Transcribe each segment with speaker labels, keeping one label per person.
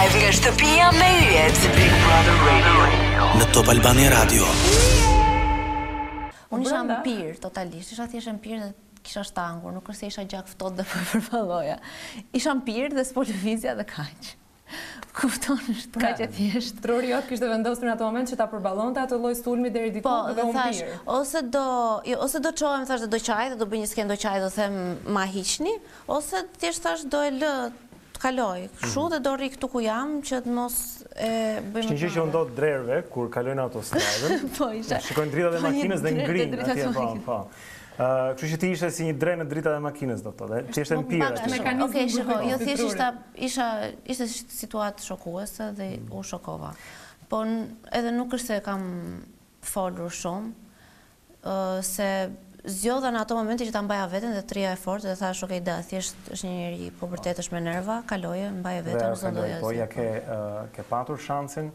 Speaker 1: Live nga shtëpia me yjet. Big Brother Radio.
Speaker 2: Në Top Albania Radio.
Speaker 3: Unë isha e mpirë, totalisht. Isha thjesht e mpirë dhe kisha shtangur. Nuk është se isha gjakftohtë dhe po e përballoja. Isha e mpirë dhe s'po lëvizja dhe kaq. Kupton është pra, kaq e thjeshtë.
Speaker 4: Truri jot kishte vendosur në atë moment që ta përballonte atë lloj sulmi dhe redikur
Speaker 3: po,
Speaker 4: dhe
Speaker 3: dhe
Speaker 4: unë
Speaker 3: e
Speaker 4: mpirë.
Speaker 3: Ose do, jo, ose do çohem, thashë dhe do qaj dhe do bëj një skenë do qaj dhe them ma hiqni, Ose thjesht thashë do e lë të kalojë kështu dhe do rri këtu ku jam që të mos e bëj më të madhe.
Speaker 5: Është një gjë që u ndodh drerëve kur kalojnë autostradën.
Speaker 3: Po, isha.
Speaker 5: Shikojnë dritat e makinës dhe ngrinë atje po, po. Kështu që ti ishe si një dre në dritat e makinës, do të thotë, që ishe e
Speaker 3: mpirë
Speaker 5: aty.
Speaker 3: Okej, shiko, jo thjesht isha, isha, ishte situatë shokuese dhe u shokova. Po edhe nuk është se kam folur shumë, se zgjodha në ato momente që ta mbaja veten dhe të rrija e fortë dhe thashë ok pra, thjesht është një njeri, po bërtet, është me nerva, kaloje, mbaje veten, nuk do
Speaker 5: ndodhi
Speaker 3: asgjë.
Speaker 5: Po
Speaker 3: a
Speaker 5: ke ke patur shansin,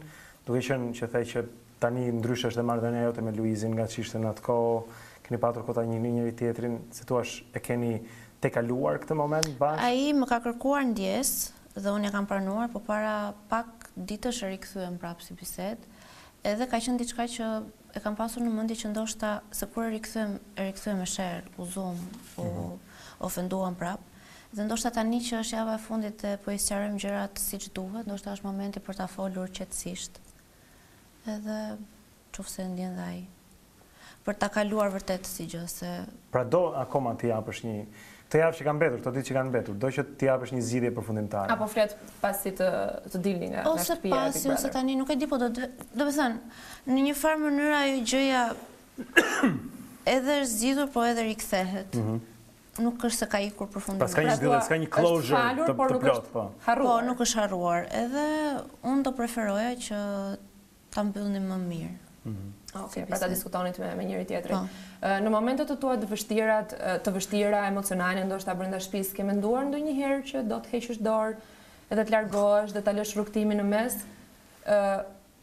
Speaker 5: duke qenë që the që tani ndryshe është dhe marrëdhënia jote me Luizin nga ç'ishte në atë kohë, keni patur kohë ta njihni njëri tjetrin, si thua e keni tejkaluar këtë moment bashkë?
Speaker 3: Ai më ka kërkuar ndjesë dhe unë ia kam pranuar, po para pak ditësh e rikthyem prapë si bisedë, Edhe ka qenë diçka që e kam pasur në mendje që ndoshta se kur e rikthyem, e rikthyem me sherr, u zum, u ofenduam prapë. Dhe ndoshta tani që është java e fundit dhe po i sqarojmë gjërat siç duhet, ndoshta është momenti për ta folur qetësisht. Edhe qoftë se e ndjen dhe ai. për ta kaluar vërtet si gjë se.
Speaker 5: Pra do akoma t'i japësh një këto javë që kanë mbetur, këto ditë që kanë mbetur, do që t'i japësh një zgjidhje përfundimtare.
Speaker 4: Apo flet pasi të të dilni nga nga shtëpia e Big
Speaker 3: Brother. Ose
Speaker 4: pasi ose
Speaker 3: tani, nuk e di po do të domethënë në një farë mënyre ajo gjëja edhe është zgjidhur po edhe rikthehet. Mhm nuk është se ka ikur përfundim.
Speaker 5: Pra s'ka një zgjidhje, s'ka një closure
Speaker 4: falur,
Speaker 5: të, të plot, po.
Speaker 4: Harruar.
Speaker 3: Po, nuk është harruar. Edhe unë do preferoja që Ta mbyllnim më mirë.
Speaker 4: Okej, pra ta diskutonit me njëri tjetrin. Në momente të tua të vështira, të vështira emocionale, ndoshta brenda shtëpisë, ke menduar ndonjëherë që do të heqësh dorë dhe të largohesh dhe ta lësh rrugëtimin në mes?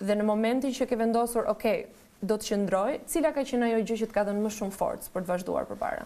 Speaker 4: Dhe në momentin që ke vendosur, okej, do të qëndroj, cila ka qenë ajo gjë që të ka dhënë më shumë forcë për të vazhduar përpara?